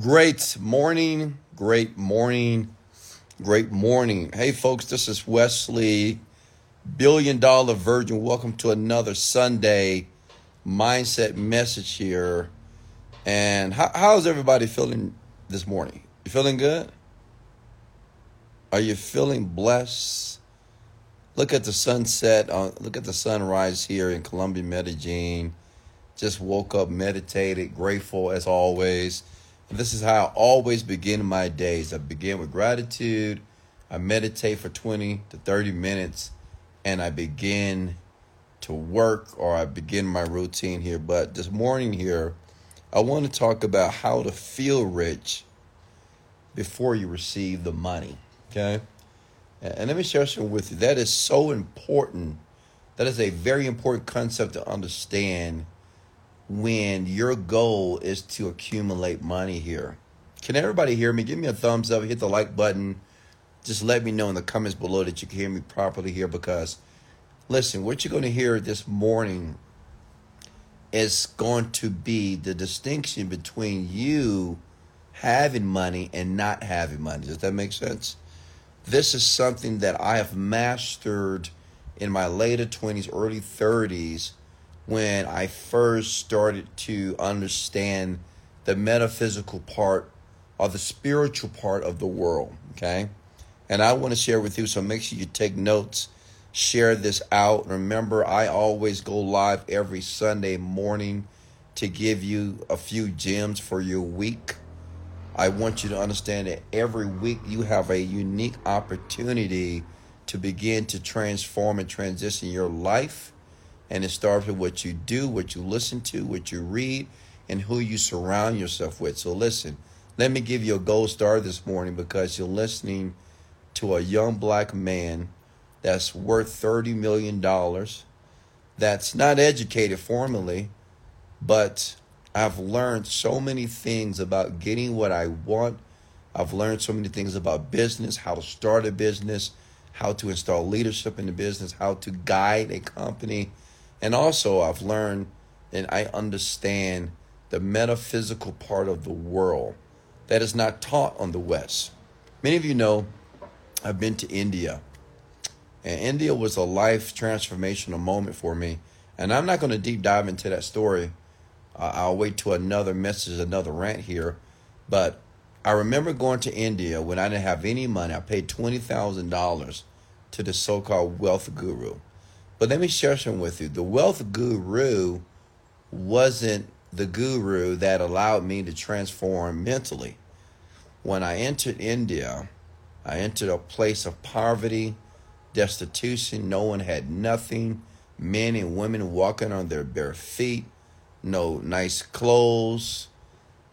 Great morning, great morning, great morning. Hey, folks, this is Wesley, billion dollar virgin. Welcome to another Sunday mindset message here. And how, how's everybody feeling this morning? You feeling good? Are you feeling blessed? Look at the sunset. Uh, look at the sunrise here in Colombia, Medellin. Just woke up, meditated, grateful as always. This is how I always begin my days. I begin with gratitude. I meditate for 20 to 30 minutes and I begin to work or I begin my routine here. But this morning here, I want to talk about how to feel rich before you receive the money. Okay? And let me share something with you. That is so important. That is a very important concept to understand when your goal is to accumulate money here. Can everybody hear me? Give me a thumbs up, hit the like button. Just let me know in the comments below that you can hear me properly here because listen, what you're going to hear this morning is going to be the distinction between you having money and not having money. Does that make sense? This is something that I have mastered in my later 20s, early 30s when I first started to understand the metaphysical part or the spiritual part of the world. Okay. And I want to share with you, so make sure you take notes, share this out. Remember, I always go live every Sunday morning to give you a few gems for your week. I want you to understand that every week you have a unique opportunity to begin to transform and transition your life and it starts with what you do, what you listen to, what you read, and who you surround yourself with. So listen, let me give you a gold star this morning because you're listening to a young black man that's worth $30 million, that's not educated formally, but I've learned so many things about getting what I want. I've learned so many things about business, how to start a business, how to install leadership in the business, how to guide a company and also, I've learned and I understand the metaphysical part of the world that is not taught on the West. Many of you know I've been to India, and India was a life transformational moment for me. And I'm not going to deep dive into that story. Uh, I'll wait to another message, another rant here. But I remember going to India when I didn't have any money. I paid $20,000 to the so called wealth guru. But let me share some with you. The wealth guru wasn't the guru that allowed me to transform mentally. When I entered India, I entered a place of poverty, destitution. No one had nothing. Men and women walking on their bare feet, no nice clothes,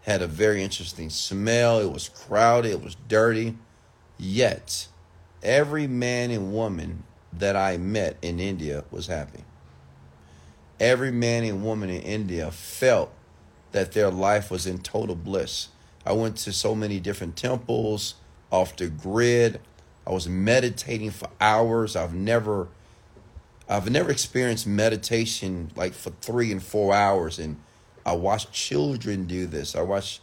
had a very interesting smell. It was crowded, it was dirty. Yet, every man and woman that I met in India was happy. Every man and woman in India felt that their life was in total bliss. I went to so many different temples off the grid. I was meditating for hours. I've never I've never experienced meditation like for 3 and 4 hours and I watch children do this. I watch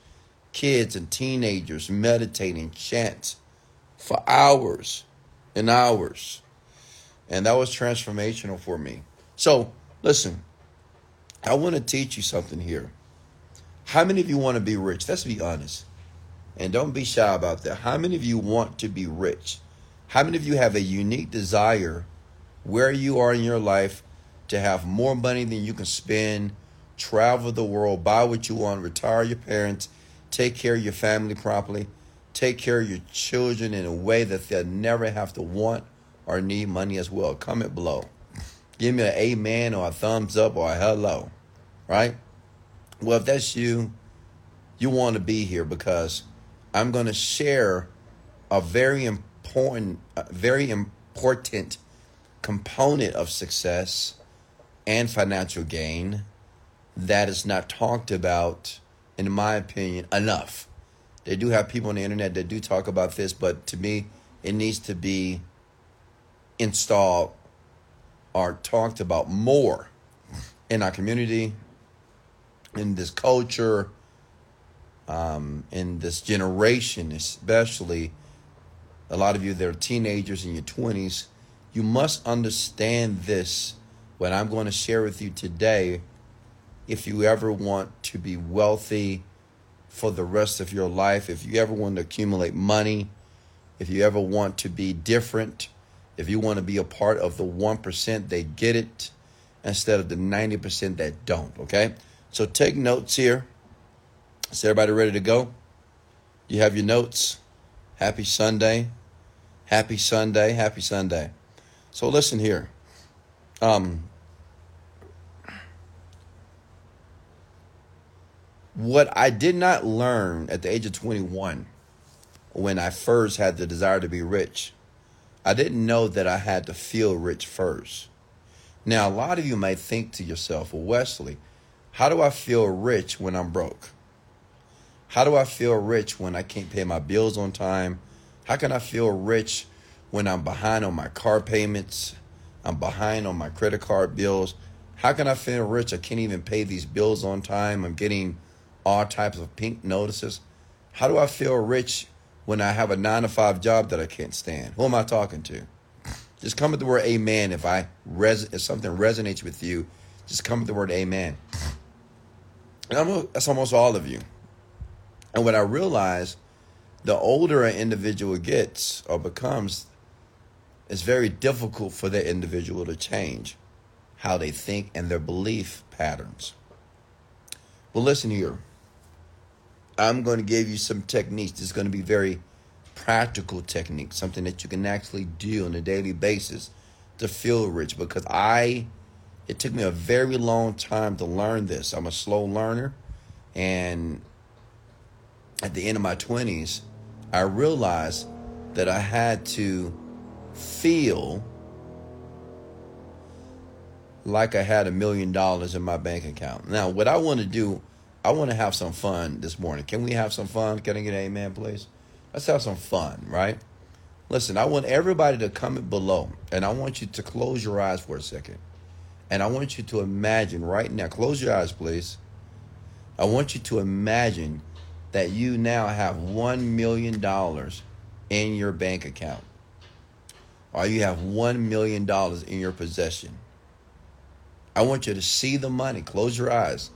kids and teenagers meditating chant for hours and hours. And that was transformational for me. So, listen, I want to teach you something here. How many of you want to be rich? Let's be honest. And don't be shy about that. How many of you want to be rich? How many of you have a unique desire where you are in your life to have more money than you can spend, travel the world, buy what you want, retire your parents, take care of your family properly, take care of your children in a way that they'll never have to want or need money as well. Comment below. Give me an amen or a thumbs up or a hello. Right? Well, if that's you, you want to be here because I'm going to share a very important, a very important component of success and financial gain that is not talked about, in my opinion, enough. They do have people on the internet that do talk about this, but to me, it needs to be installed are talked about more in our community, in this culture, um, in this generation, especially a lot of you that are teenagers in your 20s, you must understand this. What I'm going to share with you today, if you ever want to be wealthy for the rest of your life, if you ever want to accumulate money, if you ever want to be different, if you want to be a part of the 1% they get it instead of the 90% that don't, okay? So take notes here. Is everybody ready to go? You have your notes? Happy Sunday. Happy Sunday. Happy Sunday. So listen here. Um, what I did not learn at the age of 21 when I first had the desire to be rich, I didn't know that I had to feel rich first. Now, a lot of you may think to yourself, well, Wesley, how do I feel rich when I'm broke? How do I feel rich when I can't pay my bills on time? How can I feel rich when I'm behind on my car payments? I'm behind on my credit card bills. How can I feel rich? I can't even pay these bills on time. I'm getting all types of pink notices. How do I feel rich when I have a nine to five job that I can't stand? Who am I talking to? Just come with the word amen if I res- if something resonates with you. Just come with the word amen. And that's almost all of you. And what I realize, the older an individual gets or becomes, it's very difficult for that individual to change how they think and their belief patterns. Well, listen here. I'm going to give you some techniques. This is going to be very practical techniques, something that you can actually do on a daily basis to feel rich. Because I, it took me a very long time to learn this. I'm a slow learner, and at the end of my 20s, I realized that I had to feel like I had a million dollars in my bank account. Now, what I want to do, I want to have some fun this morning. Can we have some fun? Can I get an amen, please? Let's have some fun, right? Listen, I want everybody to comment below, and I want you to close your eyes for a second. And I want you to imagine right now, close your eyes, please. I want you to imagine that you now have $1 million in your bank account, or you have $1 million in your possession. I want you to see the money. Close your eyes.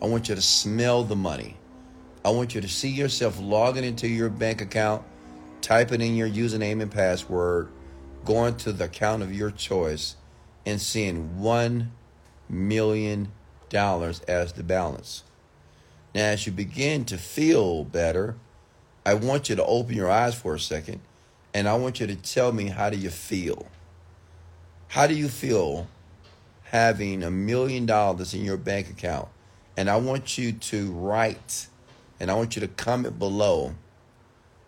I want you to smell the money. I want you to see yourself logging into your bank account, typing in your username and password, going to the account of your choice, and seeing $1 million as the balance. Now, as you begin to feel better, I want you to open your eyes for a second and I want you to tell me how do you feel? How do you feel having a million dollars in your bank account? And I want you to write and I want you to comment below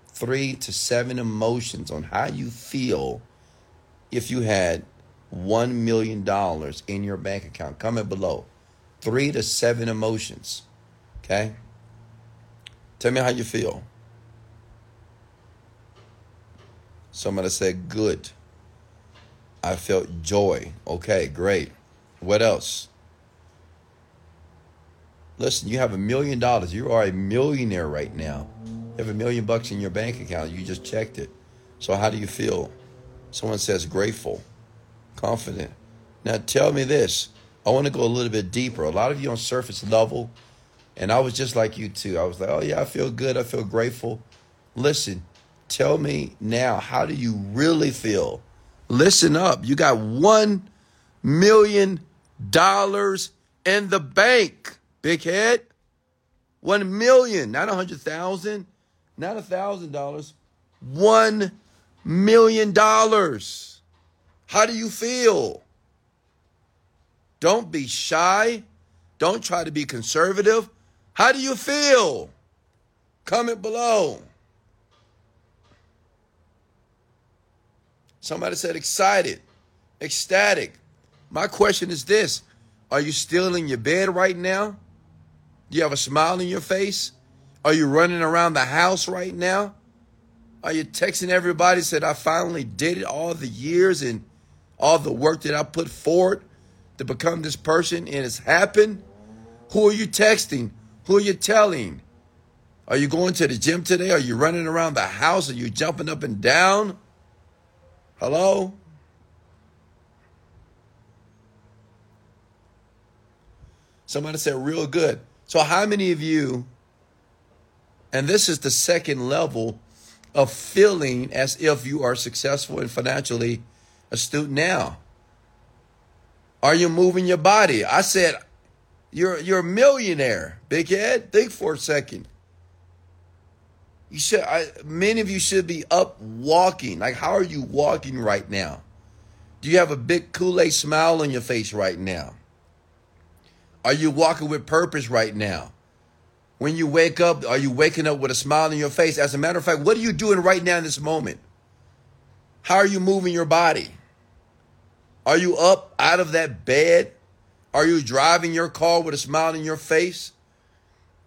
three to seven emotions on how you feel if you had $1 million in your bank account. Comment below. Three to seven emotions. Okay? Tell me how you feel. Somebody said, good. I felt joy. Okay, great. What else? Listen, you have a million dollars. You are a millionaire right now. You have a million bucks in your bank account. You just checked it. So, how do you feel? Someone says grateful, confident. Now, tell me this. I want to go a little bit deeper. A lot of you on surface level, and I was just like you too. I was like, oh, yeah, I feel good. I feel grateful. Listen, tell me now, how do you really feel? Listen up. You got $1 million in the bank. Big head. One million, not a hundred thousand, not a thousand dollars. One million dollars. How do you feel? Don't be shy. Don't try to be conservative. How do you feel? Comment below. Somebody said excited, ecstatic. My question is this Are you still in your bed right now? Do you have a smile on your face? Are you running around the house right now? Are you texting everybody said I finally did it all the years and all the work that I put forward to become this person and it's happened? Who are you texting? Who are you telling? Are you going to the gym today? Are you running around the house? Are you jumping up and down? Hello? Somebody said, real good. So, how many of you, and this is the second level of feeling as if you are successful and financially astute now? Are you moving your body? I said, you're, you're a millionaire, big head. Think for a second. You should. I, many of you should be up walking. Like, how are you walking right now? Do you have a big Kool Aid smile on your face right now? Are you walking with purpose right now? When you wake up, are you waking up with a smile on your face? As a matter of fact, what are you doing right now in this moment? How are you moving your body? Are you up out of that bed? Are you driving your car with a smile on your face?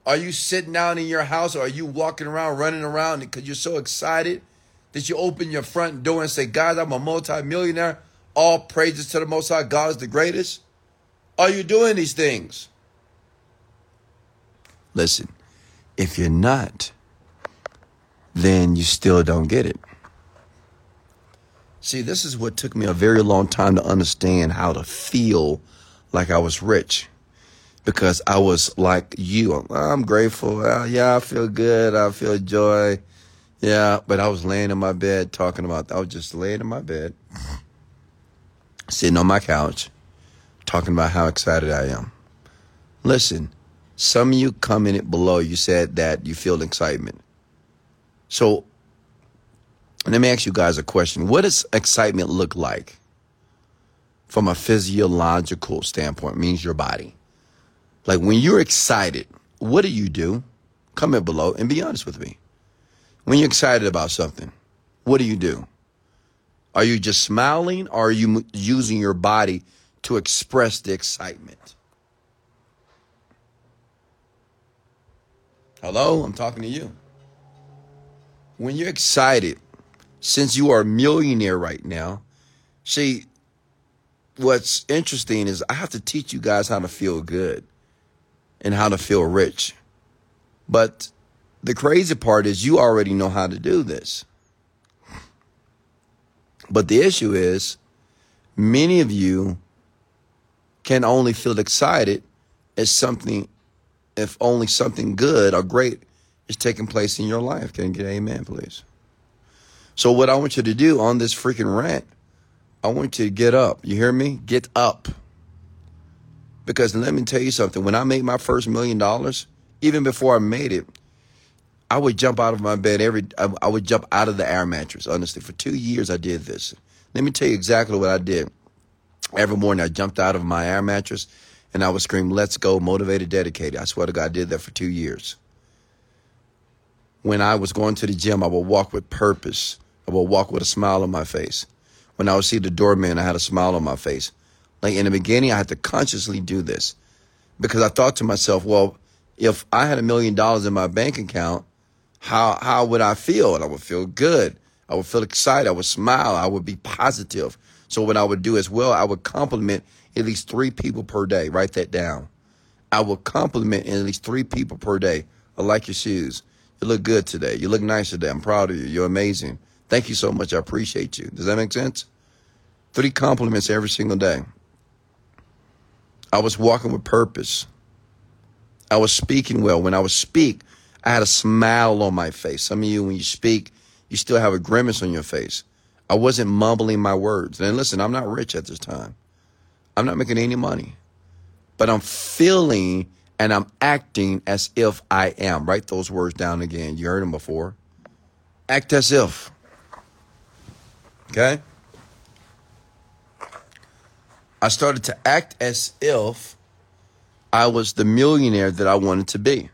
Are you sitting down in your house or are you walking around, running around because you're so excited that you open your front door and say, God, I'm a multimillionaire. All praises to the Most High. God is the greatest. Are you doing these things? Listen, if you're not, then you still don't get it. See, this is what took me a very long time to understand how to feel like I was rich because I was like you. I'm grateful. Uh, yeah, I feel good. I feel joy. Yeah, but I was laying in my bed talking about, I was just laying in my bed, sitting on my couch, talking about how excited I am. Listen, some of you commented below, you said that you feel excitement. So let me ask you guys a question. What does excitement look like from a physiological standpoint? It means your body. Like when you're excited, what do you do? Comment below and be honest with me. When you're excited about something, what do you do? Are you just smiling or are you using your body to express the excitement? Hello, I'm talking to you. When you're excited, since you are a millionaire right now, see, what's interesting is I have to teach you guys how to feel good and how to feel rich. But the crazy part is you already know how to do this. But the issue is many of you can only feel excited if something if only something good or great is taking place in your life. Can you get amen, please? So what I want you to do on this freaking rant, I want you to get up. You hear me? Get up. Because let me tell you something. When I made my first million dollars, even before I made it, I would jump out of my bed every. I would jump out of the air mattress. Honestly, for two years I did this. Let me tell you exactly what I did. Every morning I jumped out of my air mattress and I would scream, "Let's go!" Motivated, dedicated. I swear to God, I did that for two years. When I was going to the gym, I would walk with purpose. I would walk with a smile on my face. When I would see the doorman, I had a smile on my face. Like in the beginning, I had to consciously do this because I thought to myself, well, if I had a million dollars in my bank account, how how would I feel? And I would feel good. I would feel excited. I would smile. I would be positive. So what I would do as well, I would compliment at least three people per day. Write that down. I would compliment at least three people per day. I like your shoes. You look good today. You look nice today. I'm proud of you. You're amazing. Thank you so much. I appreciate you. Does that make sense? Three compliments every single day. I was walking with purpose. I was speaking well. When I would speak, I had a smile on my face. Some of you, when you speak, you still have a grimace on your face. I wasn't mumbling my words. And listen, I'm not rich at this time. I'm not making any money. But I'm feeling and I'm acting as if I am. Write those words down again. You heard them before. Act as if. Okay? I started to act as if I was the millionaire that I wanted to be.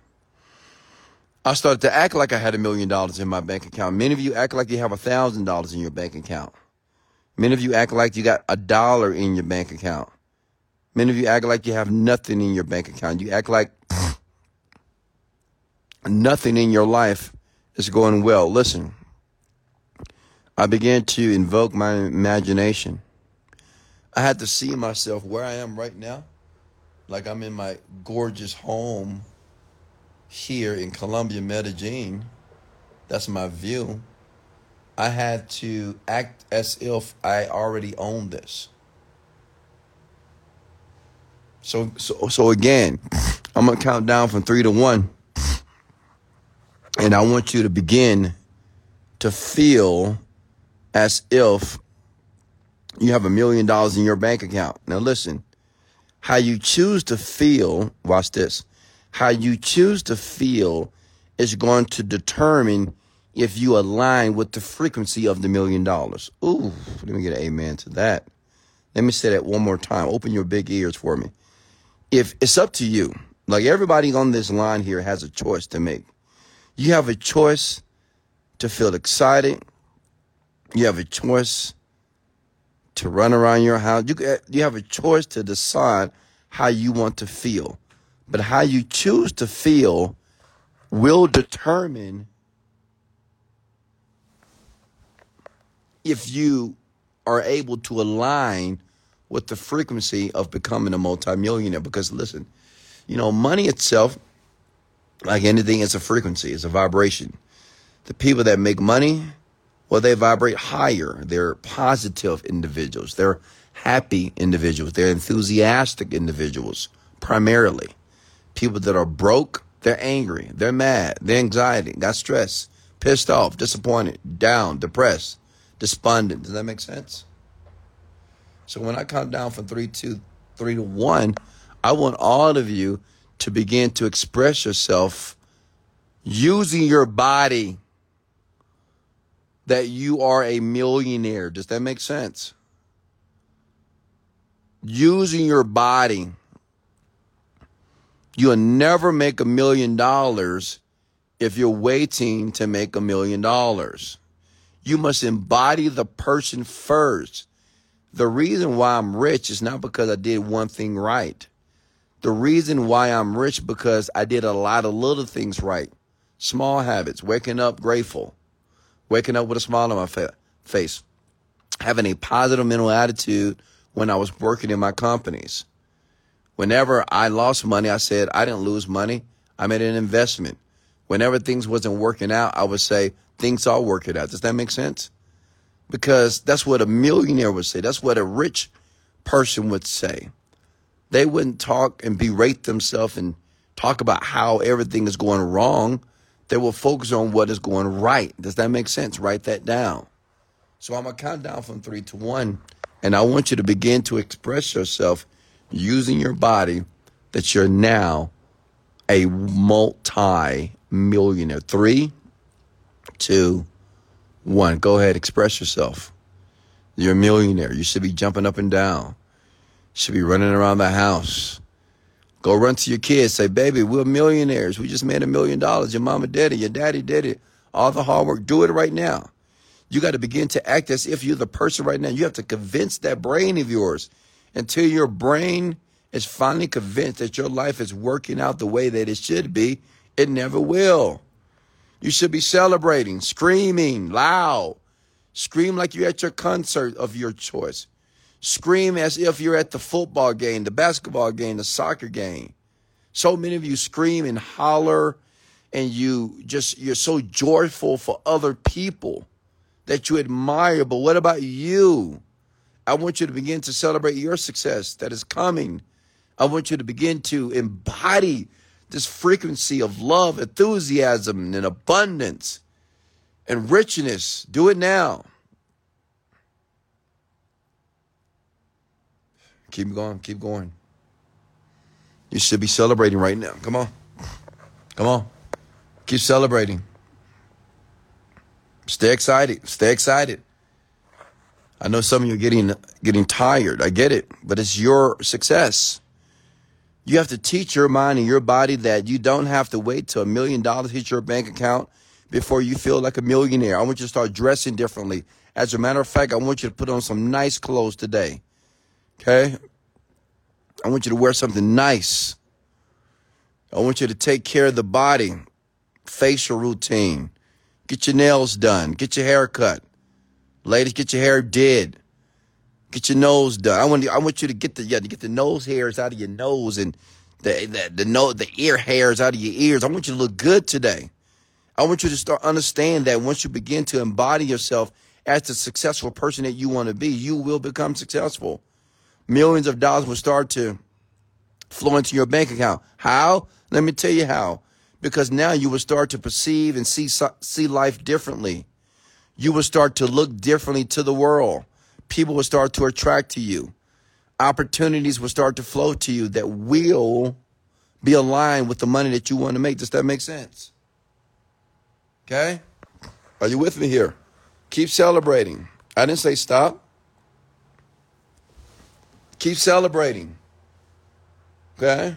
I started to act like I had a million dollars in my bank account. Many of you act like you have a thousand dollars in your bank account. Many of you act like you got a dollar in your bank account. Many of you act like you have nothing in your bank account. You act like nothing in your life is going well. Listen, I began to invoke my imagination. I had to see myself where I am right now, like I'm in my gorgeous home here in Colombia, Medellin, that's my view. I had to act as if I already owned this. So, so, so again, I'm gonna count down from three to one, and I want you to begin to feel as if you have a million dollars in your bank account. Now, listen, how you choose to feel, watch this, how you choose to feel is going to determine if you align with the frequency of the million dollars. Ooh, let me get an amen to that. Let me say that one more time. Open your big ears for me. If it's up to you, like everybody on this line here has a choice to make. You have a choice to feel excited. You have a choice to run around your house. You, uh, you have a choice to decide how you want to feel. But how you choose to feel will determine if you are able to align with the frequency of becoming a multimillionaire. Because listen, you know, money itself, like anything, it's a frequency, it's a vibration. The people that make money, well, they vibrate higher. They're positive individuals. They're happy individuals. They're enthusiastic individuals, primarily. People that are broke, they're angry, they're mad, they're anxiety, got stress, pissed off, disappointed, down, depressed, despondent. Does that make sense? So when I count down from three to three to one, I want all of you to begin to express yourself using your body that you are a millionaire. Does that make sense? Using your body. You'll never make a million dollars if you're waiting to make a million dollars. You must embody the person first. The reason why I'm rich is not because I did one thing right. The reason why I'm rich because I did a lot of little things right. Small habits, waking up grateful, waking up with a smile on my fa- face, having a positive mental attitude when I was working in my companies. Whenever I lost money, I said, I didn't lose money. I made an investment. Whenever things wasn't working out, I would say, things are working out. Does that make sense? Because that's what a millionaire would say. That's what a rich person would say. They wouldn't talk and berate themselves and talk about how everything is going wrong. They will focus on what is going right. Does that make sense? Write that down. So I'm going to count down from three to one. And I want you to begin to express yourself using your body that you're now a multi millionaire. Three, two, one. Go ahead, express yourself. You're a millionaire. You should be jumping up and down You should be running around the house. Go run to your kids. Say, baby, we're millionaires. We just made a million dollars. Your mama did it. Your daddy did it. All the hard work. Do it right now. You got to begin to act as if you're the person right now. You have to convince that brain of yours until your brain is finally convinced that your life is working out the way that it should be. It never will. You should be celebrating, screaming loud. Scream like you're at your concert of your choice. Scream as if you're at the football game, the basketball game, the soccer game. So many of you scream and holler and you just, you're so joyful for other people that you admire. But what about you? I want you to begin to celebrate your success that is coming. I want you to begin to embody this frequency of love, enthusiasm, and abundance and richness. Do it now. Keep going. Keep going. You should be celebrating right now. Come on. Come on. Keep celebrating. Stay excited. Stay excited. I know some of you are getting getting tired. I get it, but it's your success. You have to teach your mind and your body that you don't have to wait till a million dollars hits your bank account before you feel like a millionaire. I want you to start dressing differently. As a matter of fact, I want you to put on some nice clothes today. Okay? I want you to wear something nice. I want you to take care of the body, facial routine. Get your nails done. Get your hair cut. Ladies, get your hair did. Get your nose done. I want I want you to get the yeah, to get the nose hairs out of your nose and the the the, no, the ear hairs out of your ears. I want you to look good today. I want you to start understand that once you begin to embody yourself as the successful person that you want to be, you will become successful. Millions of dollars will start to flow into your bank account. How? Let me tell you how. Because now you will start to perceive and see see life differently. You will start to look differently to the world. People will start to attract to you. Opportunities will start to flow to you that will be aligned with the money that you want to make. Does that make sense? Okay? Are you with me here? Keep celebrating. I didn't say stop. Keep celebrating. Okay?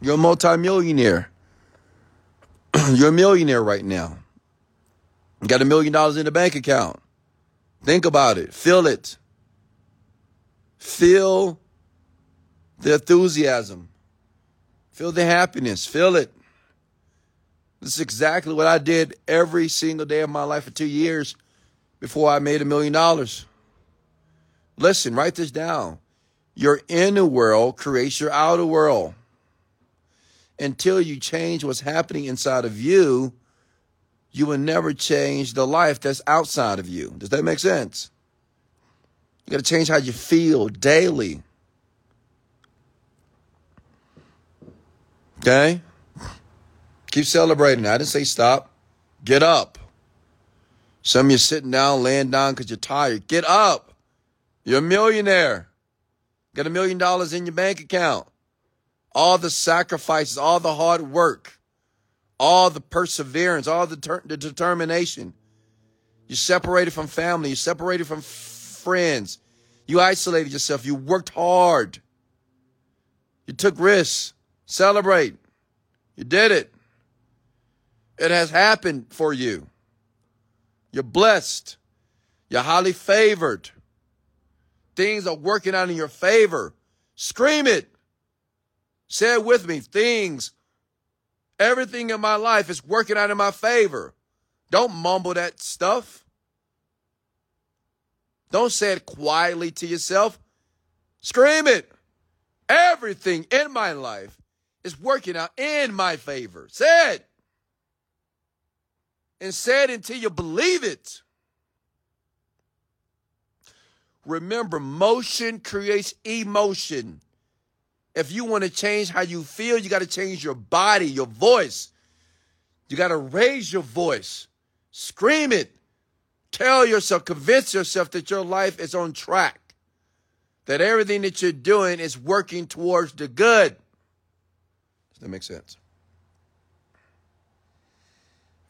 You're a multimillionaire. You're a millionaire right now. Got a million dollars in the bank account. Think about it. Feel it. Feel the enthusiasm. Feel the happiness. Feel it. This is exactly what I did every single day of my life for two years before I made a million dollars. Listen, write this down. Your inner world creates your outer world. Until you change what's happening inside of you, you will never change the life that's outside of you. Does that make sense? You got to change how you feel daily. Okay? Keep celebrating. I didn't say stop. Get up. Some of you sitting down, laying down because you're tired. Get up. You're a millionaire. Got a million dollars in your bank account. All the sacrifices, all the hard work, all the perseverance, all the, ter- the determination. You separated from family. You separated from f- friends. You isolated yourself. You worked hard. You took risks. Celebrate. You did it. It has happened for you. You're blessed. You're highly favored. Things are working out in your favor. Scream it. Say it with me. Things, everything in my life is working out in my favor. Don't mumble that stuff. Don't say it quietly to yourself. Scream it. Everything in my life is working out in my favor. Say it and say it until you believe it. Remember, motion creates emotion. If you want to change how you feel, you got to change your body, your voice. You got to raise your voice. Scream it. Tell yourself, convince yourself that your life is on track, that everything that you're doing is working towards the good. Does that make sense?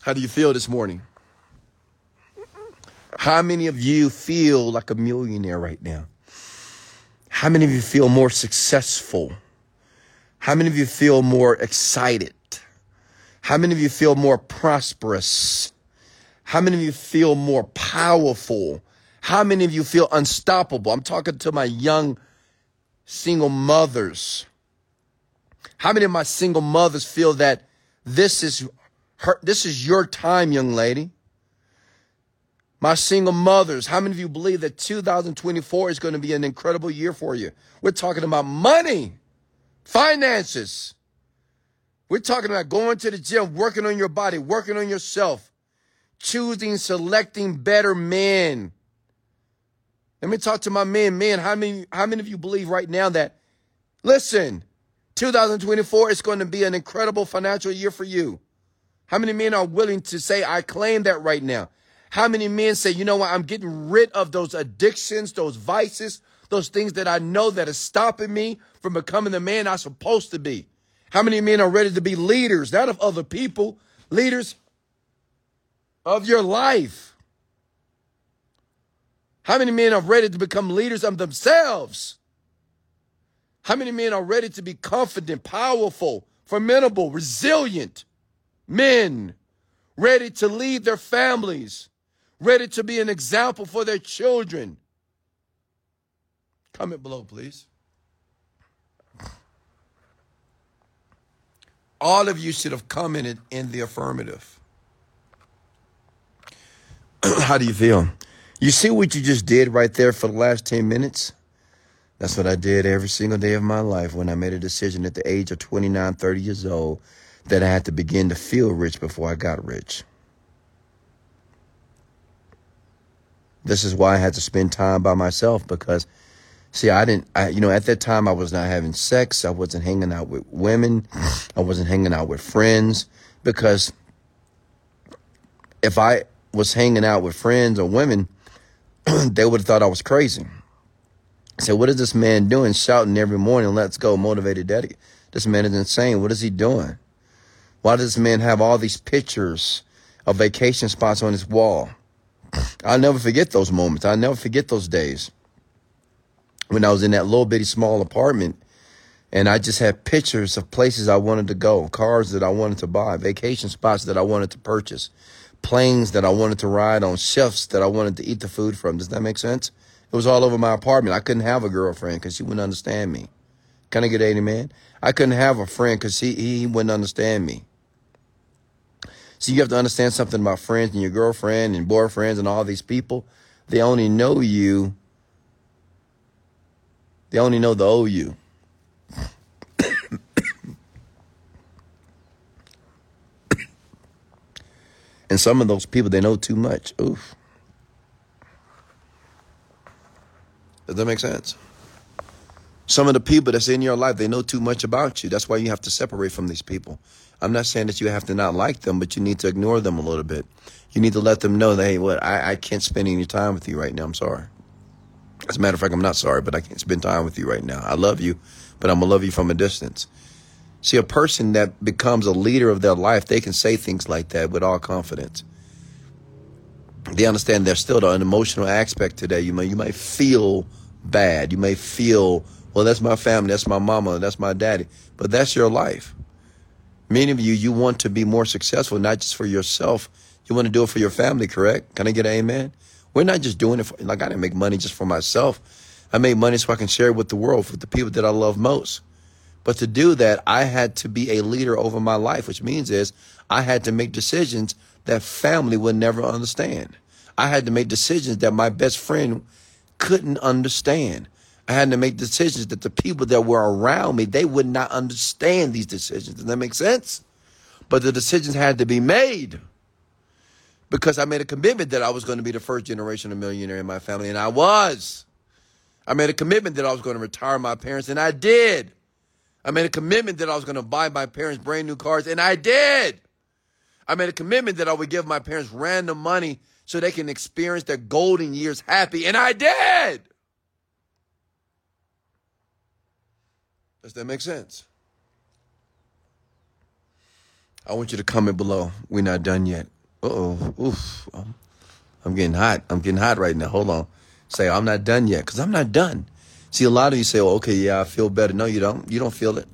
How do you feel this morning? How many of you feel like a millionaire right now? How many of you feel more successful? How many of you feel more excited? How many of you feel more prosperous? How many of you feel more powerful? How many of you feel unstoppable? I'm talking to my young single mothers. How many of my single mothers feel that this is her, this is your time, young lady. My single mothers, how many of you believe that 2024 is going to be an incredible year for you? We're talking about money, finances. We're talking about going to the gym, working on your body, working on yourself, choosing, selecting better men. Let me talk to my men. Men, how many, how many of you believe right now that, listen, 2024 is going to be an incredible financial year for you? How many men are willing to say, I claim that right now? How many men say, you know what, I'm getting rid of those addictions, those vices, those things that I know that are stopping me from becoming the man I'm supposed to be? How many men are ready to be leaders, not of other people, leaders of your life? How many men are ready to become leaders of themselves? How many men are ready to be confident, powerful, formidable, resilient? men ready to lead their families, ready to be an example for their children. Comment below, please. All of you should have commented in the affirmative. How do you feel? You see what you just did right there for the last 10 minutes? That's what I did every single day of my life when I made a decision at the age of 29, 30 years old that I had to begin to feel rich before I got rich. This is why I had to spend time by myself because, see, I didn't, I, you know, at that time I was not having sex. I wasn't hanging out with women. I wasn't hanging out with friends because if I was hanging out with friends or women, they would have thought I was crazy. So what is this man doing shouting every morning, let's go, motivated daddy? This man is insane. What is he doing? Why does this man have all these pictures of vacation spots on his wall? I'll never forget those moments. I'll never forget those days when I was in that little bitty small apartment and I just had pictures of places I wanted to go, cars that I wanted to buy, vacation spots that I wanted to purchase, planes that I wanted to ride on, chefs that I wanted to eat the food from. Does that make sense? It was all over my apartment. I couldn't have a girlfriend because she wouldn't understand me. Can I get 80, man? I couldn't have a friend because he, he wouldn't understand me. So you have to understand something about friends and your girlfriend and boyfriends and all these people. They only know you. They only know the old you. and some of those people, they know too much. Oof. Does that make sense? Some of the people that's in your life, they know too much about you. That's why you have to separate from these people. I'm not saying that you have to not like them, but you need to ignore them a little bit. You need to let them know that, hey, what, I, I can't spend any time with you right now. I'm sorry. As a matter of fact, I'm not sorry, but I can't spend time with you right now. I love you, but I'm going to love you from a distance. See, a person that becomes a leader of their life, they can say things like that with all confidence. They understand there's still an emotional aspect to that. You may, you might feel bad. You may feel well, that's my family, that's my mama, that's my daddy. But that's your life. Many of you, you want to be more successful, not just for yourself. You want to do it for your family, correct? Can I get an amen? We're not just doing it for, like I didn't make money just for myself. I made money so I can share it with the world, with the people that I love most. But to do that, I had to be a leader over my life, which means is I had to make decisions that family would never understand. I had to make decisions that my best friend couldn't understand. I had to make decisions that the people that were around me, they would not understand these decisions. Does that make sense? But the decisions had to be made because I made a commitment that I was going to be the first generation of millionaire in my family, and I was. I made a commitment that I was going to retire my parents, and I did. I made a commitment that I was going to buy my parents brand new cars, and I did. I made a commitment that I would give my parents random money so they can experience their golden years happy, and I did. Does that make sense? I want you to comment below. We're not done yet. Oh. Oof. I'm, I'm getting hot. I'm getting hot right now. Hold on. Say, I'm not done yet because I'm not done. See, a lot of you say, oh, okay, yeah, I feel better. No, you don't. You don't feel it.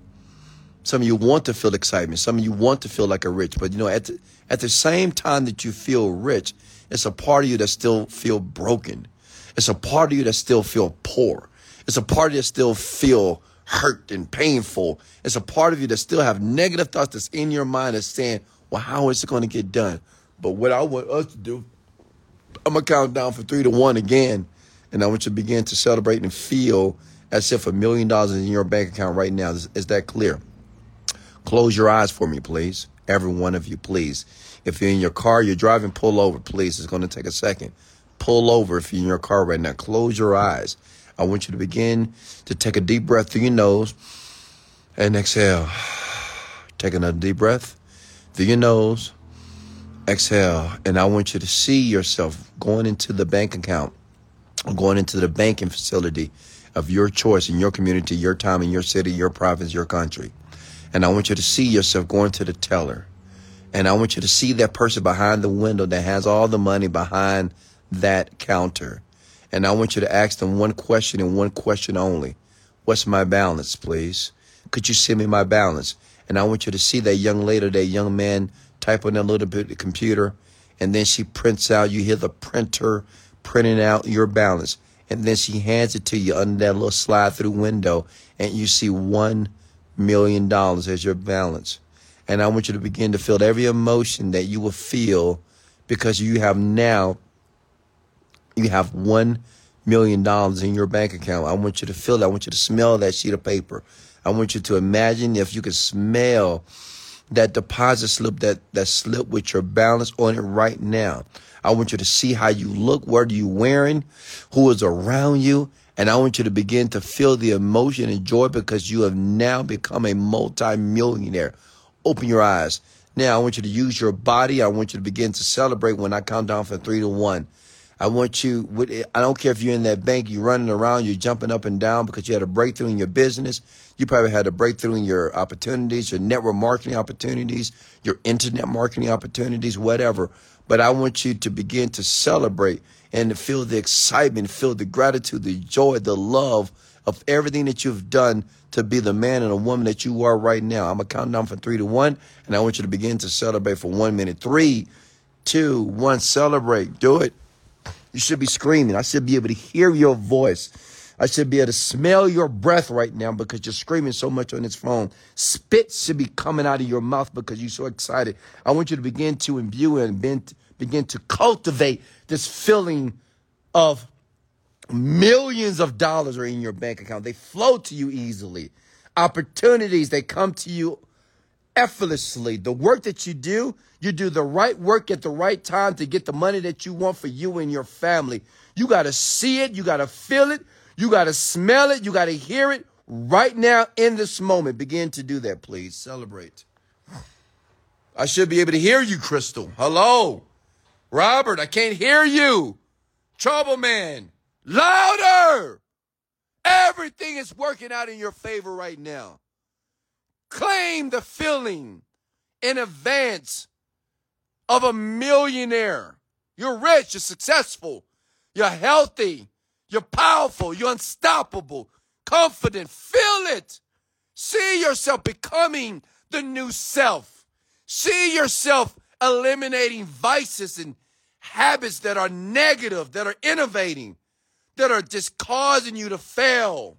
Some of you want to feel excitement. Some of you want to feel like a rich. But, you know, at the, at the same time that you feel rich, it's a part of you that still feel broken. It's a part of you that still feel poor. It's a part of you that still feel hurt and painful. It's a part of you that still have negative thoughts that's in your mind that's saying, well, how is it going to get done? But what I want us to do, I'm going to count down from three to one again. And I want you to begin to celebrate and feel as if a million dollars is in your bank account right now. Is, is that clear? Close your eyes for me, please. Every one of you, please. If you're in your car, you're driving, pull over, please. It's going to take a second. Pull over if you're in your car right now. Close your eyes. I want you to begin to take a deep breath through your nose and exhale. Take another deep breath through your nose. Exhale. And I want you to see yourself going into the bank account, going into the banking facility of your choice in your community, your time, in your city, your province, your country. And I want you to see yourself going to the teller. And I want you to see that person behind the window that has all the money behind that counter. And I want you to ask them one question and one question only. What's my balance, please? Could you send me my balance? And I want you to see that young lady, that young man type on that little bit of the computer. And then she prints out, you hear the printer printing out your balance. And then she hands it to you under that little slide through window. And you see $1 million as your balance. And I want you to begin to feel every emotion that you will feel because you have now you have $1 million in your bank account. I want you to feel that. I want you to smell that sheet of paper. I want you to imagine if you could smell that deposit slip, that, that slip with your balance on it right now. I want you to see how you look, what are you wearing, who is around you, and I want you to begin to feel the emotion and joy because you have now become a multi-millionaire. Open your eyes. Now I want you to use your body. I want you to begin to celebrate when I count down from three to one. I want you, I don't care if you're in that bank, you're running around, you're jumping up and down because you had a breakthrough in your business. You probably had a breakthrough in your opportunities, your network marketing opportunities, your internet marketing opportunities, whatever. But I want you to begin to celebrate and to feel the excitement, feel the gratitude, the joy, the love of everything that you've done to be the man and a woman that you are right now. I'm going to count down from three to one, and I want you to begin to celebrate for one minute. Three, two, one, celebrate. Do it. You should be screaming. I should be able to hear your voice. I should be able to smell your breath right now because you're screaming so much on this phone. Spit should be coming out of your mouth because you're so excited. I want you to begin to imbue and begin to cultivate this feeling of millions of dollars are in your bank account. They flow to you easily. Opportunities, they come to you effortlessly. The work that you do, you do the right work at the right time to get the money that you want for you and your family. You got to see it. You got to feel it. You got to smell it. You got to hear it right now in this moment. Begin to do that, please. Celebrate. I should be able to hear you, Crystal. Hello. Robert, I can't hear you. Trouble man. Louder. Everything is working out in your favor right now. Claim the feeling in advance of a millionaire. You're rich, you're successful, you're healthy, you're powerful, you're unstoppable, confident. Feel it. See yourself becoming the new self. See yourself eliminating vices and habits that are negative, that are innovating, that are just causing you to fail.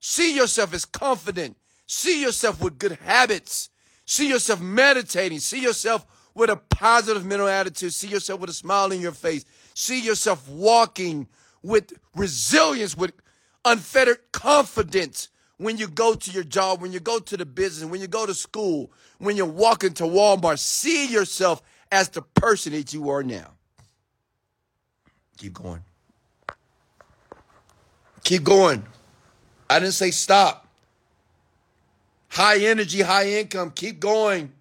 See yourself as confident. See yourself with good habits. See yourself meditating. See yourself with a positive mental attitude. See yourself with a smile in your face. See yourself walking with resilience, with unfettered confidence when you go to your job, when you go to the business, when you go to school, when you're walking to Walmart. See yourself as the person that you are now. Keep going. Keep going. I didn't say stop. High energy, high income. Keep going.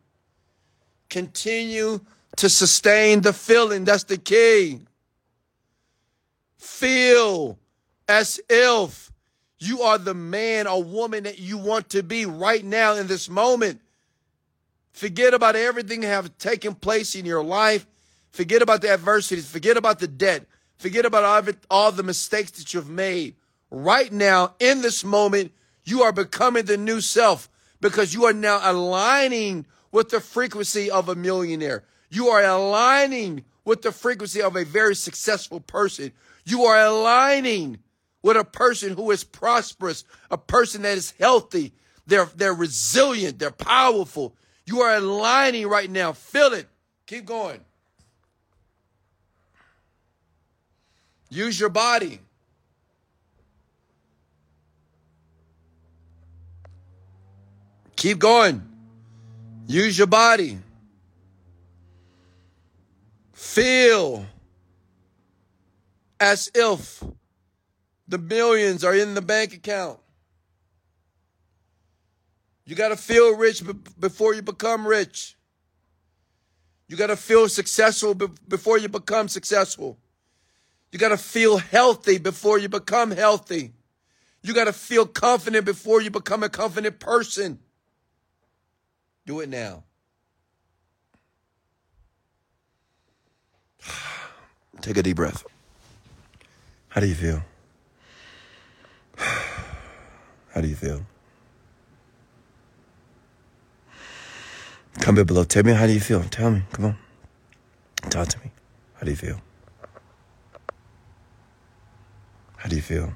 Continue to sustain the feeling. That's the key. Feel as if you are the man or woman that you want to be right now in this moment. Forget about everything that have taken place in your life. Forget about the adversities. Forget about the debt. Forget about all, it, all the mistakes that you've made. Right now, in this moment, you are becoming the new self because you are now aligning with the frequency of a millionaire. You are aligning with the frequency of a very successful person. You are aligning with a person who is prosperous, a person that is healthy. They're, they're resilient. They're powerful. You are aligning right now. Feel it. Keep going. Use your body. Keep going. Use your body. Feel as if the millions are in the bank account. You got to feel rich before you become rich. You got to feel successful before you become successful. You got to feel healthy before you become healthy. You got to feel confident before you become a confident person. Do it now. Take a deep breath. How do you feel? How do you feel? Comment below. Tell me how do you feel? Tell me. Come on. Talk to me. How do you feel? How do you feel?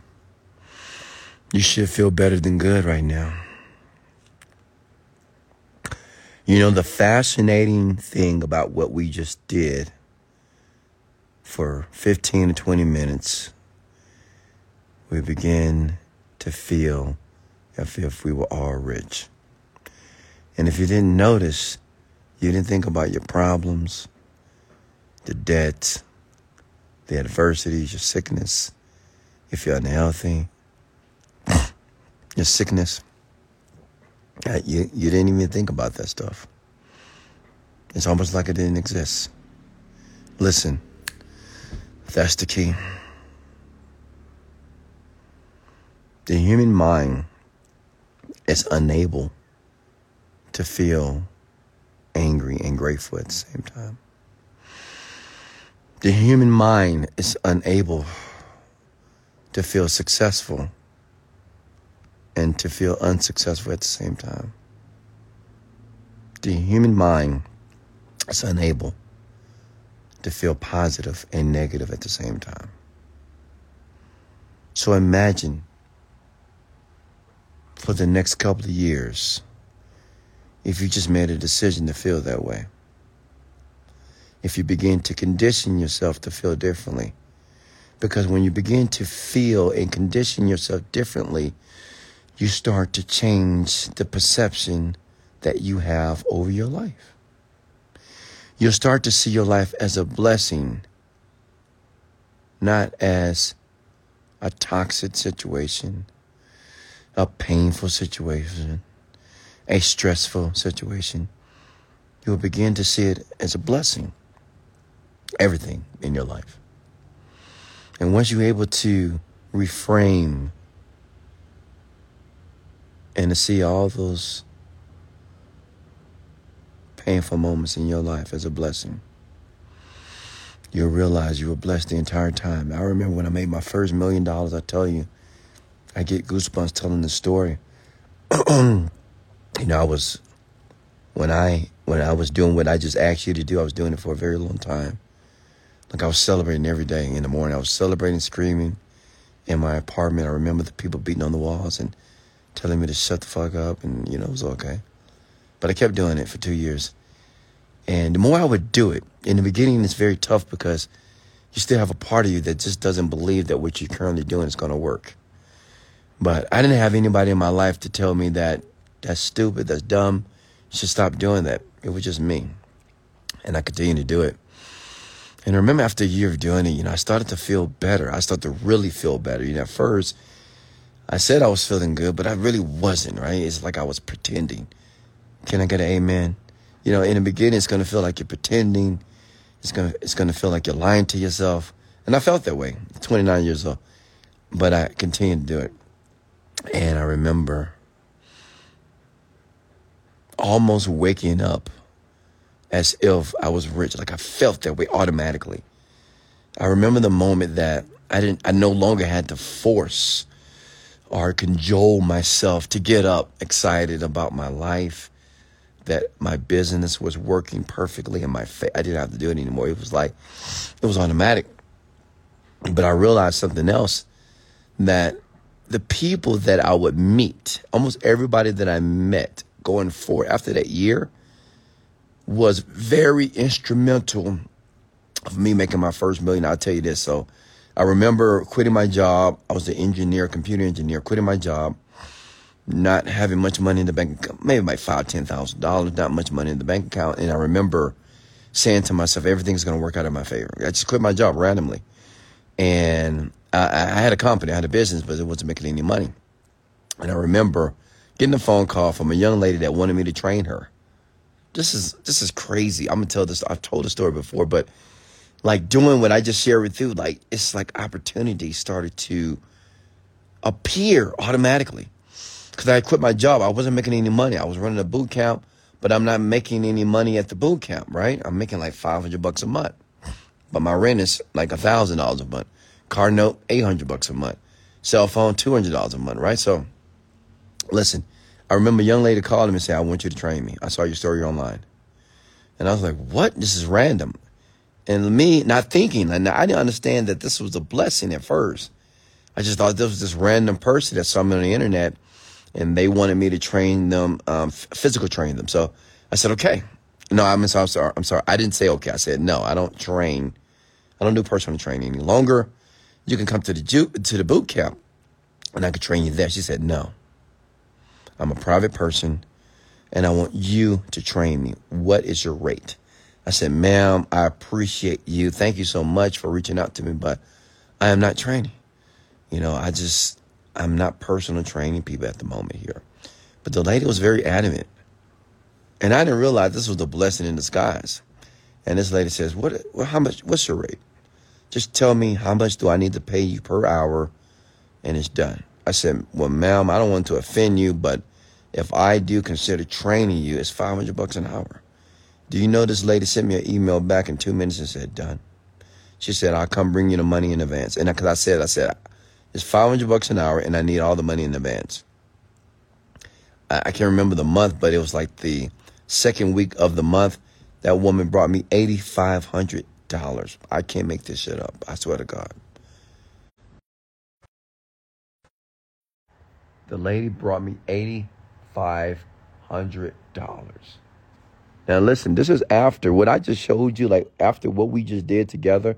You should feel better than good right now. You know, the fascinating thing about what we just did for 15 to 20 minutes we begin to feel as if we were all rich. And if you didn't notice, you didn't think about your problems, the debts, the adversities, your sickness, if you're unhealthy, your sickness. You, you didn't even think about that stuff. It's almost like it didn't exist. Listen, that's the key. The human mind is unable to feel angry and grateful at the same time. The human mind is unable to feel successful and to feel unsuccessful at the same time. The human mind is unable to feel positive and negative at the same time. So imagine for the next couple of years if you just made a decision to feel that way. If you begin to condition yourself to feel differently. Because when you begin to feel and condition yourself differently, you start to change the perception that you have over your life. You'll start to see your life as a blessing, not as a toxic situation, a painful situation, a stressful situation. You'll begin to see it as a blessing, everything in your life. And once you're able to reframe and to see all those painful moments in your life as a blessing. You'll realize you were blessed the entire time. I remember when I made my first million dollars, I tell you, I get goosebumps telling the story. you know, I was when I when I was doing what I just asked you to do, I was doing it for a very long time. Like I was celebrating every day in the morning. I was celebrating, screaming in my apartment. I remember the people beating on the walls and telling me to shut the fuck up, and you know it was okay. But I kept doing it for two years. And the more I would do it, in the beginning, it's very tough because you still have a part of you that just doesn't believe that what you're currently doing is going to work. But I didn't have anybody in my life to tell me that that's stupid, that's dumb, you should stop doing that. It was just me. And I continued to do it. And I remember after a year of doing it, you know, I started to feel better. I started to really feel better. You know, at first, I said I was feeling good, but I really wasn't, right? It's like I was pretending. Can I get an amen? You know, in the beginning, it's going to feel like you're pretending. It's going to, it's going to feel like you're lying to yourself. And I felt that way, 29 years old. But I continued to do it. And I remember almost waking up as if I was rich. Like I felt that way automatically. I remember the moment that I didn't, I no longer had to force or cajole myself to get up excited about my life that my business was working perfectly and my fa- I didn't have to do it anymore. It was like it was automatic. But I realized something else that the people that I would meet, almost everybody that I met going forward after that year was very instrumental of me making my first million. I'll tell you this. So I remember quitting my job. I was an engineer, computer engineer, quitting my job not having much money in the bank maybe like five, ten thousand dollars, not much money in the bank account. And I remember saying to myself, everything's going to work out in my favor. I just quit my job randomly. And I, I, had a company, I had a business, but it wasn't making any money. And I remember getting a phone call from a young lady that wanted me to train her. This is this is crazy. I'm gonna tell this. I've told the story before, but like doing what I just shared with you, like it's like opportunity started to appear automatically because I quit my job. I wasn't making any money. I was running a boot camp, but I'm not making any money at the boot camp, right? I'm making like 500 bucks a month. But my rent is like a thousand dollars a month. Car note, 800 bucks a month. Cell phone, $200 a month, right? So listen, I remember a young lady called me and said, I want you to train me. I saw your story online. And I was like, what? This is random. And me not thinking, and I didn't understand that this was a blessing at first. I just thought this was this random person that saw me on the internet and they wanted me to train them, um, physical train them. So I said, okay. No, I'm, I'm sorry. I'm sorry. I didn't say okay. I said no. I don't train. I don't do personal training any longer. You can come to the ju- to the boot camp, and I could train you there. She said, No. I'm a private person and I want you to train me. What is your rate? I said, Ma'am, I appreciate you. Thank you so much for reaching out to me, but I am not training. You know, I just, I'm not personal training people at the moment here. But the lady was very adamant. And I didn't realize this was a blessing in disguise. And this lady says, "What? Well, how much? What's your rate? Just tell me how much do I need to pay you per hour, and it's done." I said, "Well, ma'am, I don't want to offend you, but if I do consider training you, it's five hundred bucks an hour." Do you know this lady sent me an email back in two minutes and said, "Done." She said, "I'll come bring you the money in advance." And because I said, I said, "It's five hundred bucks an hour, and I need all the money in advance." I, I can't remember the month, but it was like the second week of the month that woman brought me $8,500. I can't make this shit up. I swear to God. The lady brought me $8,500. Now, listen, this is after what I just showed you, like after what we just did together,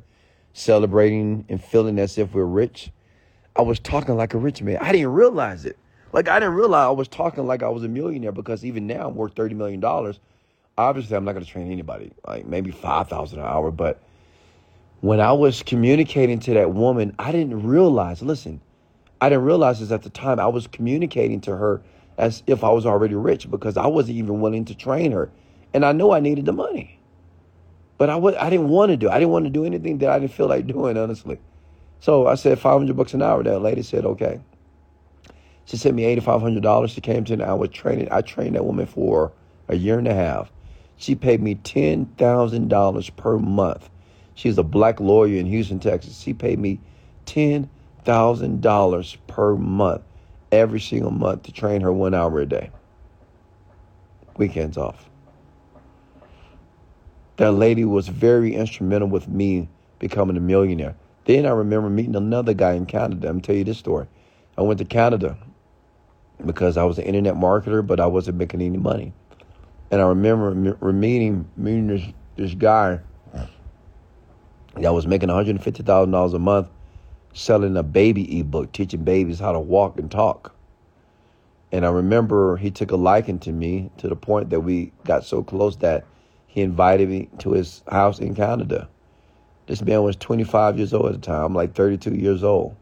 celebrating and feeling as if we're rich. I was talking like a rich man. I didn't realize it. Like, I didn't realize I was talking like I was a millionaire because even now I'm worth $30 million obviously I'm not going to train anybody, like maybe 5,000 an hour. But when I was communicating to that woman, I didn't realize, listen, I didn't realize this at the time. I was communicating to her as if I was already rich because I wasn't even willing to train her. And I knew I needed the money. But I w- I didn't want to do I didn't want to do anything that I didn't feel like doing, honestly. So I said 500 bucks an hour. That lady said, okay. She sent me $8,500. She came to. I was training. I trained that woman for a year and a half. She paid me $10,000 per month. She's a black lawyer in Houston, Texas. She paid me $10,000 per month, every single month, to train her one hour a day. Weekends off. That lady was very instrumental with me becoming a millionaire. Then I remember meeting another guy in Canada. I'm tell you this story. I went to Canada because I was an internet marketer, but I wasn't making any money. And I remember meeting meeting this this guy that was making one hundred fifty thousand dollars a month, selling a baby ebook, teaching babies how to walk and talk. And I remember he took a liking to me to the point that we got so close that he invited me to his house in Canada. This man was 25 years old at the time, I'm like 32 years old.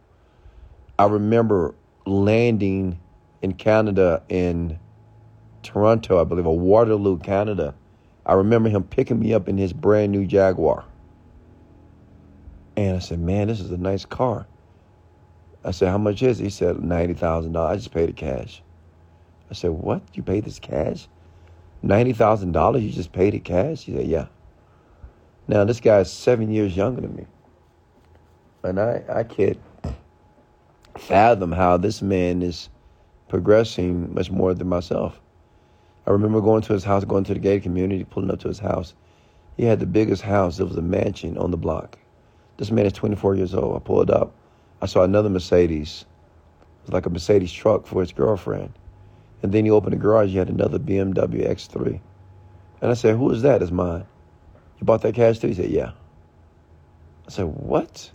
I remember landing in Canada in Toronto, I believe, or Waterloo, Canada. I remember him picking me up in his brand new Jaguar. And I said, man, this is a nice car. I said, how much is it? He said, $90,000. I just paid it cash. I said, what? You paid this cash? $90,000? You just paid it cash? He said, yeah. Now, this guy is seven years younger than me. And I, I can't fathom how this man is progressing much more than myself. I remember going to his house, going to the gated community, pulling up to his house. He had the biggest house. It was a mansion on the block. This man is 24 years old. I pulled up. I saw another Mercedes. It was like a Mercedes truck for his girlfriend. And then he opened the garage. He had another BMW X3. And I said, Who is that? It's mine. You bought that cash too? He said, Yeah. I said, What?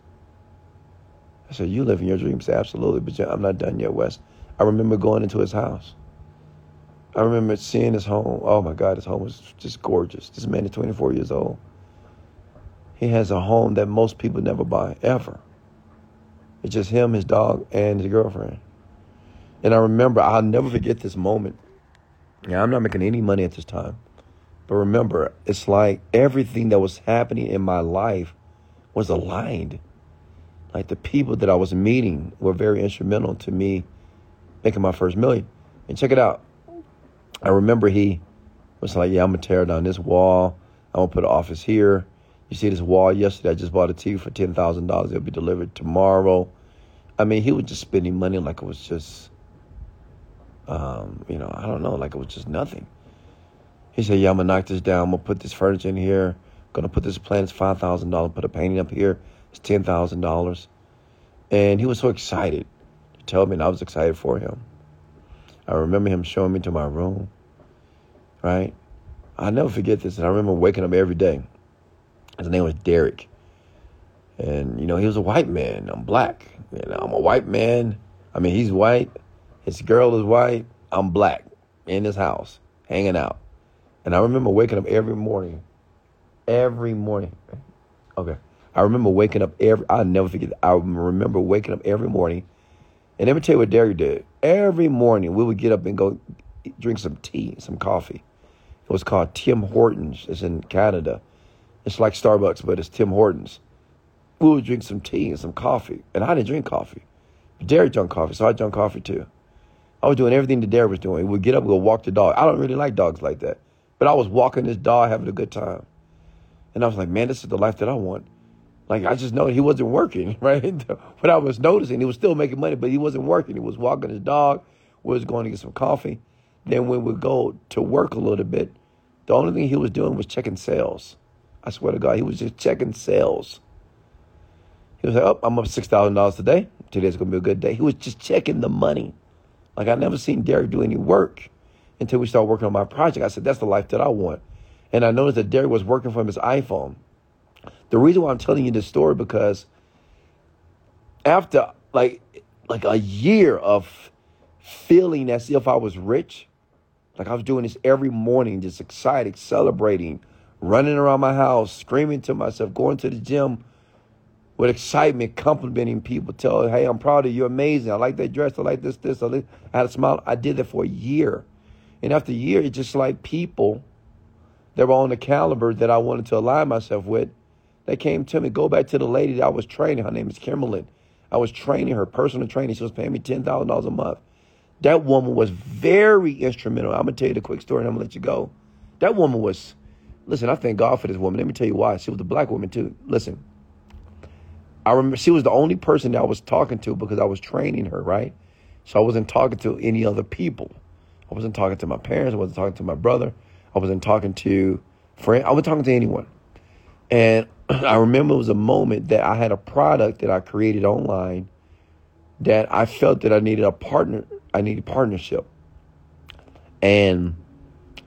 I said, You live in your dreams. Absolutely. But I'm not done yet, Wes. I remember going into his house. I remember seeing his home. Oh my God, his home was just gorgeous. This man is 24 years old. He has a home that most people never buy, ever. It's just him, his dog, and his girlfriend. And I remember, I'll never forget this moment. Yeah, I'm not making any money at this time. But remember, it's like everything that was happening in my life was aligned. Like the people that I was meeting were very instrumental to me making my first million. And check it out. I remember he was like, "Yeah, I'm gonna tear down this wall. I'm gonna put an office here. You see this wall yesterday? I just bought a TV for ten thousand dollars. It'll be delivered tomorrow." I mean, he was just spending money like it was just, um, you know, I don't know, like it was just nothing. He said, "Yeah, I'm gonna knock this down. I'm gonna put this furniture in here. I'm gonna put this plant. It's five thousand dollars. Put a painting up here. It's ten thousand dollars." And he was so excited to tell me, and I was excited for him. I remember him showing me to my room, right? I'll never forget this. And I remember waking up every day. His name was Derek. And, you know, he was a white man. I'm black. Know, I'm a white man. I mean, he's white, his girl is white, I'm black in his house, hanging out. And I remember waking up every morning, every morning. Okay. I remember waking up every, I'll never forget, I remember waking up every morning. And let me tell you what Derek did. Every morning we would get up and go drink some tea, some coffee. It was called Tim Hortons. It's in Canada. It's like Starbucks, but it's Tim Hortons. We would drink some tea and some coffee. And I didn't drink coffee. Derek drank coffee, so I drank coffee too. I was doing everything that Derek was doing. We'd get up go walk the dog. I don't really like dogs like that. But I was walking this dog, having a good time. And I was like, man, this is the life that I want. Like, I just know he wasn't working, right? but I was noticing he was still making money, but he wasn't working. He was walking his dog. We was going to get some coffee. Then when we go to work a little bit, the only thing he was doing was checking sales. I swear to God, he was just checking sales. He was like, oh, I'm up $6,000 today. Today's going to be a good day. He was just checking the money. Like, I never seen Derek do any work until we started working on my project. I said, that's the life that I want. And I noticed that Derek was working from his iPhone. The reason why I'm telling you this story because after like like a year of feeling as if I was rich, like I was doing this every morning, just excited, celebrating, running around my house, screaming to myself, going to the gym with excitement, complimenting people, telling, hey, I'm proud of you, you're amazing. I like that dress, I like this, this, I, I had a smile. I did that for a year. And after a year, it's just like people that were on the caliber that I wanted to align myself with. They came to me, go back to the lady that I was training. Her name is Kimberly. I was training her, personal training. She was paying me $10,000 a month. That woman was very instrumental. I'm going to tell you the quick story and I'm going to let you go. That woman was, listen, I thank God for this woman. Let me tell you why. She was a black woman too. Listen, I remember she was the only person that I was talking to because I was training her, right? So I wasn't talking to any other people. I wasn't talking to my parents. I wasn't talking to my brother. I wasn't talking to friends. I wasn't talking to anyone. And I remember it was a moment that I had a product that I created online that I felt that I needed a partner. I needed partnership. And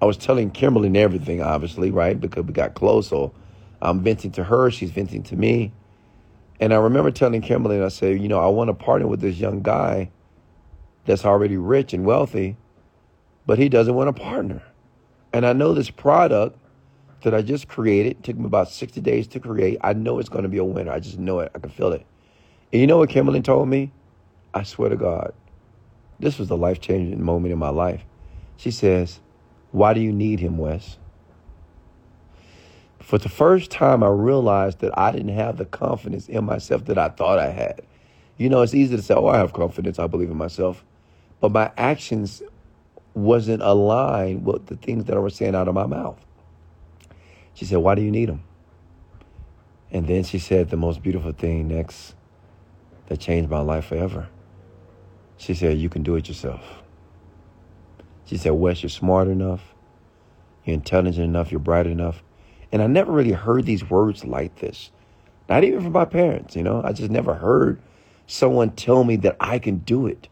I was telling Kimberly and everything, obviously, right? Because we got close. So I'm venting to her. She's venting to me. And I remember telling Kimberly, I said, you know, I want to partner with this young guy that's already rich and wealthy, but he doesn't want a partner. And I know this product that I just created. Took me about 60 days to create. I know it's going to be a winner. I just know it. I can feel it. And you know what Kimberly told me? I swear to God, this was the life changing moment in my life. She says, Why do you need him, Wes? For the first time, I realized that I didn't have the confidence in myself that I thought I had. You know, it's easy to say, Oh, I have confidence. I believe in myself. But my actions wasn't aligned with the things that I was saying out of my mouth. She said, Why do you need them? And then she said the most beautiful thing next that changed my life forever. She said, You can do it yourself. She said, Wes, you're smart enough, you're intelligent enough, you're bright enough. And I never really heard these words like this. Not even from my parents, you know. I just never heard someone tell me that I can do it,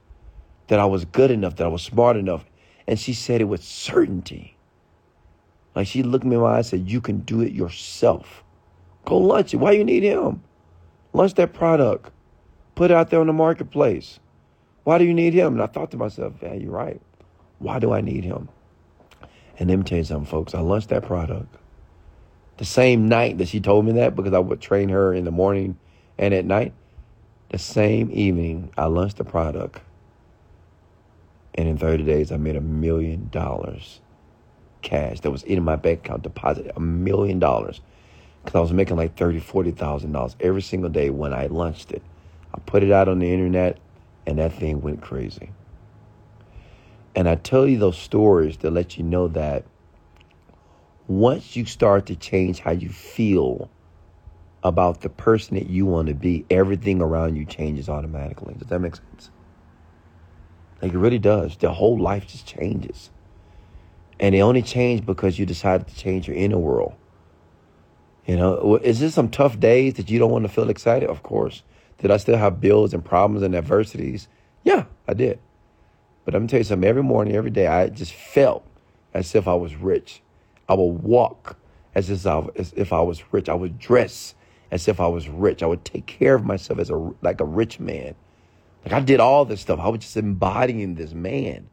that I was good enough, that I was smart enough. And she said it with certainty. Like she looked me in my eyes and said, You can do it yourself. Go launch it. Why do you need him? Launch that product. Put it out there on the marketplace. Why do you need him? And I thought to myself, yeah, you're right. Why do I need him? And let me tell you something, folks. I launched that product the same night that she told me that because I would train her in the morning and at night. The same evening, I launched the product. And in 30 days, I made a million dollars cash that was in my bank account deposited a million dollars because I was making like thirty, forty thousand dollars every single day when I launched it. I put it out on the internet, and that thing went crazy. And I tell you those stories to let you know that once you start to change how you feel about the person that you want to be, everything around you changes automatically. Does that make sense? Like it really does. The whole life just changes. And it only changed because you decided to change your inner world. You know, is there some tough days that you don't want to feel excited? Of course. Did I still have bills and problems and adversities? Yeah, I did. But I'm gonna tell you something. Every morning, every day, I just felt as if I was rich. I would walk as if I, was rich. I would dress as if I was rich. I would take care of myself as a like a rich man. Like I did all this stuff. I was just embodying this man.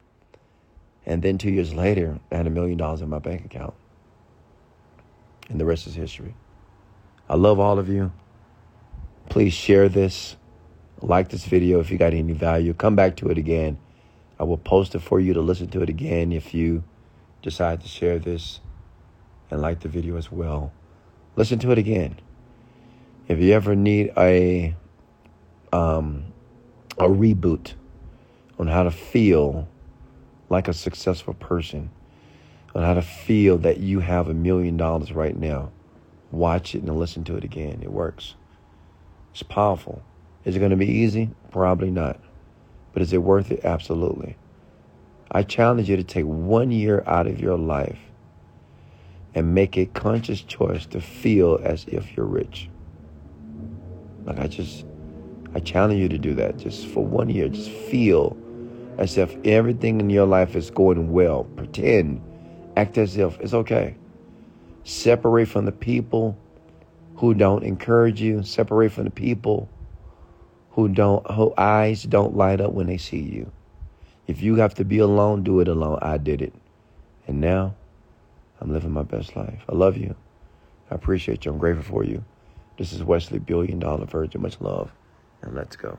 And then two years later, I had a million dollars in my bank account. And the rest is history. I love all of you. Please share this. Like this video if you got any value. Come back to it again. I will post it for you to listen to it again if you decide to share this and like the video as well. Listen to it again. If you ever need a um, a reboot on how to feel like a successful person, on how to feel that you have a million dollars right now, watch it and listen to it again. It works. It's powerful. Is it going to be easy? Probably not. But is it worth it? Absolutely. I challenge you to take one year out of your life and make a conscious choice to feel as if you're rich. Like I just, I challenge you to do that just for one year. Just feel as if everything in your life is going well. Pretend, act as if it's okay. Separate from the people who don't encourage you. Separate from the people who don't, who eyes don't light up when they see you. If you have to be alone, do it alone. I did it. And now I'm living my best life. I love you. I appreciate you. I'm grateful for you. This is Wesley, Billion Dollar Virgin. Much love. And let's go.